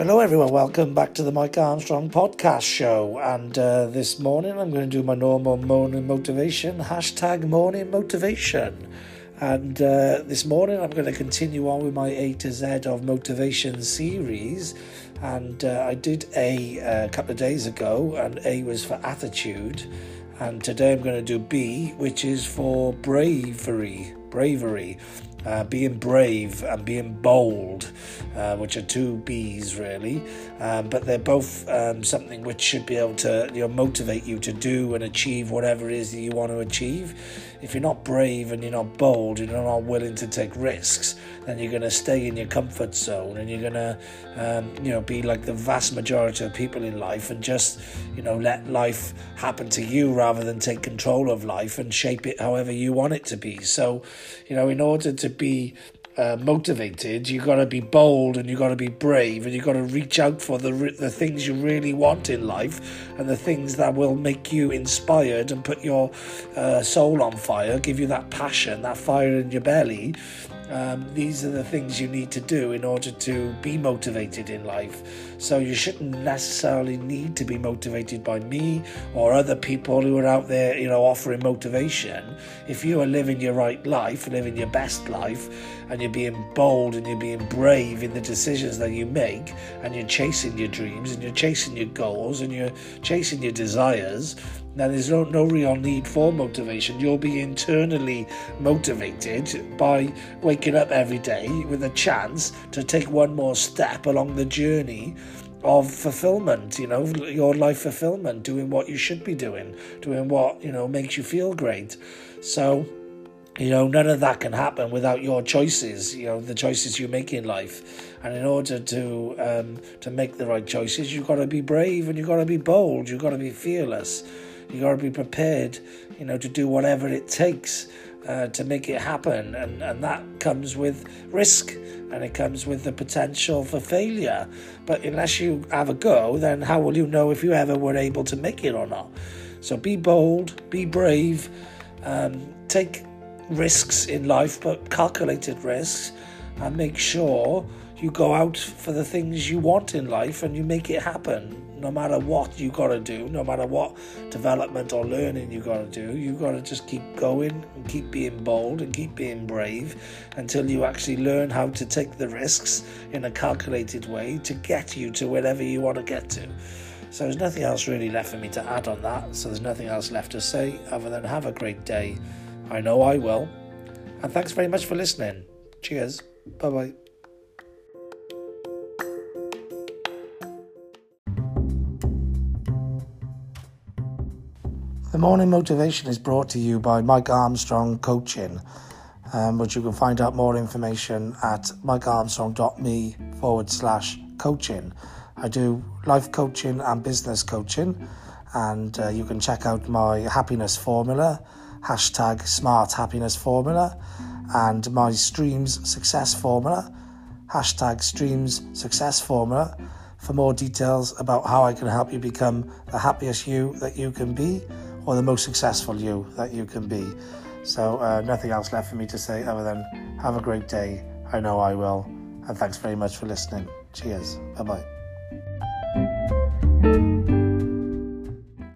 Hello, everyone. Welcome back to the Mike Armstrong podcast show. And uh, this morning, I'm going to do my normal morning motivation hashtag morning motivation. And uh, this morning, I'm going to continue on with my A to Z of motivation series. And uh, I did A a couple of days ago, and A was for attitude. And today, I'm going to do B, which is for bravery. Bravery uh, being brave and being bold, uh, which are two B's really, um, but they're both um, something which should be able to you know, motivate you to do and achieve whatever it is that you want to achieve. If you're not brave and you're not bold and you're not willing to take risks, then you're going to stay in your comfort zone and you're going to, um, you know, be like the vast majority of people in life and just, you know, let life happen to you rather than take control of life and shape it however you want it to be. So, you know, in order to be uh, motivated, you've got to be bold and you've got to be brave and you've got to reach out for the the things you really want in life and the things that will make you inspired and put your uh, soul on fire, give you that passion, that fire in your belly um, these are the things you need to do in order to be motivated in life. So you shouldn't necessarily need to be motivated by me or other people who are out there, you know, offering motivation. If you are living your right life, living your best life, and you're being bold and you're being brave in the decisions that you make, and you're chasing your dreams and you're chasing your goals and you're chasing your desires, now, there's no, no real need for motivation. You'll be internally motivated by waking up every day with a chance to take one more step along the journey of fulfillment, you know, your life fulfillment, doing what you should be doing, doing what, you know, makes you feel great. So, you know, none of that can happen without your choices, you know, the choices you make in life. And in order to um, to make the right choices, you've got to be brave and you've got to be bold, you've got to be fearless. You got to be prepared, you know, to do whatever it takes uh, to make it happen, and and that comes with risk, and it comes with the potential for failure. But unless you have a go, then how will you know if you ever were able to make it or not? So be bold, be brave, um, take risks in life, but calculated risks, and make sure you go out for the things you want in life and you make it happen no matter what you got to do, no matter what development or learning you got to do, you got to just keep going and keep being bold and keep being brave until you actually learn how to take the risks in a calculated way to get you to wherever you want to get to. So there's nothing else really left for me to add on that. So there's nothing else left to say other than have a great day. I know I will. And thanks very much for listening. Cheers. Bye bye. The morning motivation is brought to you by Mike Armstrong Coaching, um, which you can find out more information at mikearmstrong.me forward slash coaching. I do life coaching and business coaching, and uh, you can check out my happiness formula, hashtag smart happiness formula, and my streams success formula, hashtag streams success formula, for more details about how I can help you become the happiest you that you can be or the most successful you that you can be. So, uh, nothing else left for me to say other than have a great day. I know I will. And thanks very much for listening. Cheers. Bye bye.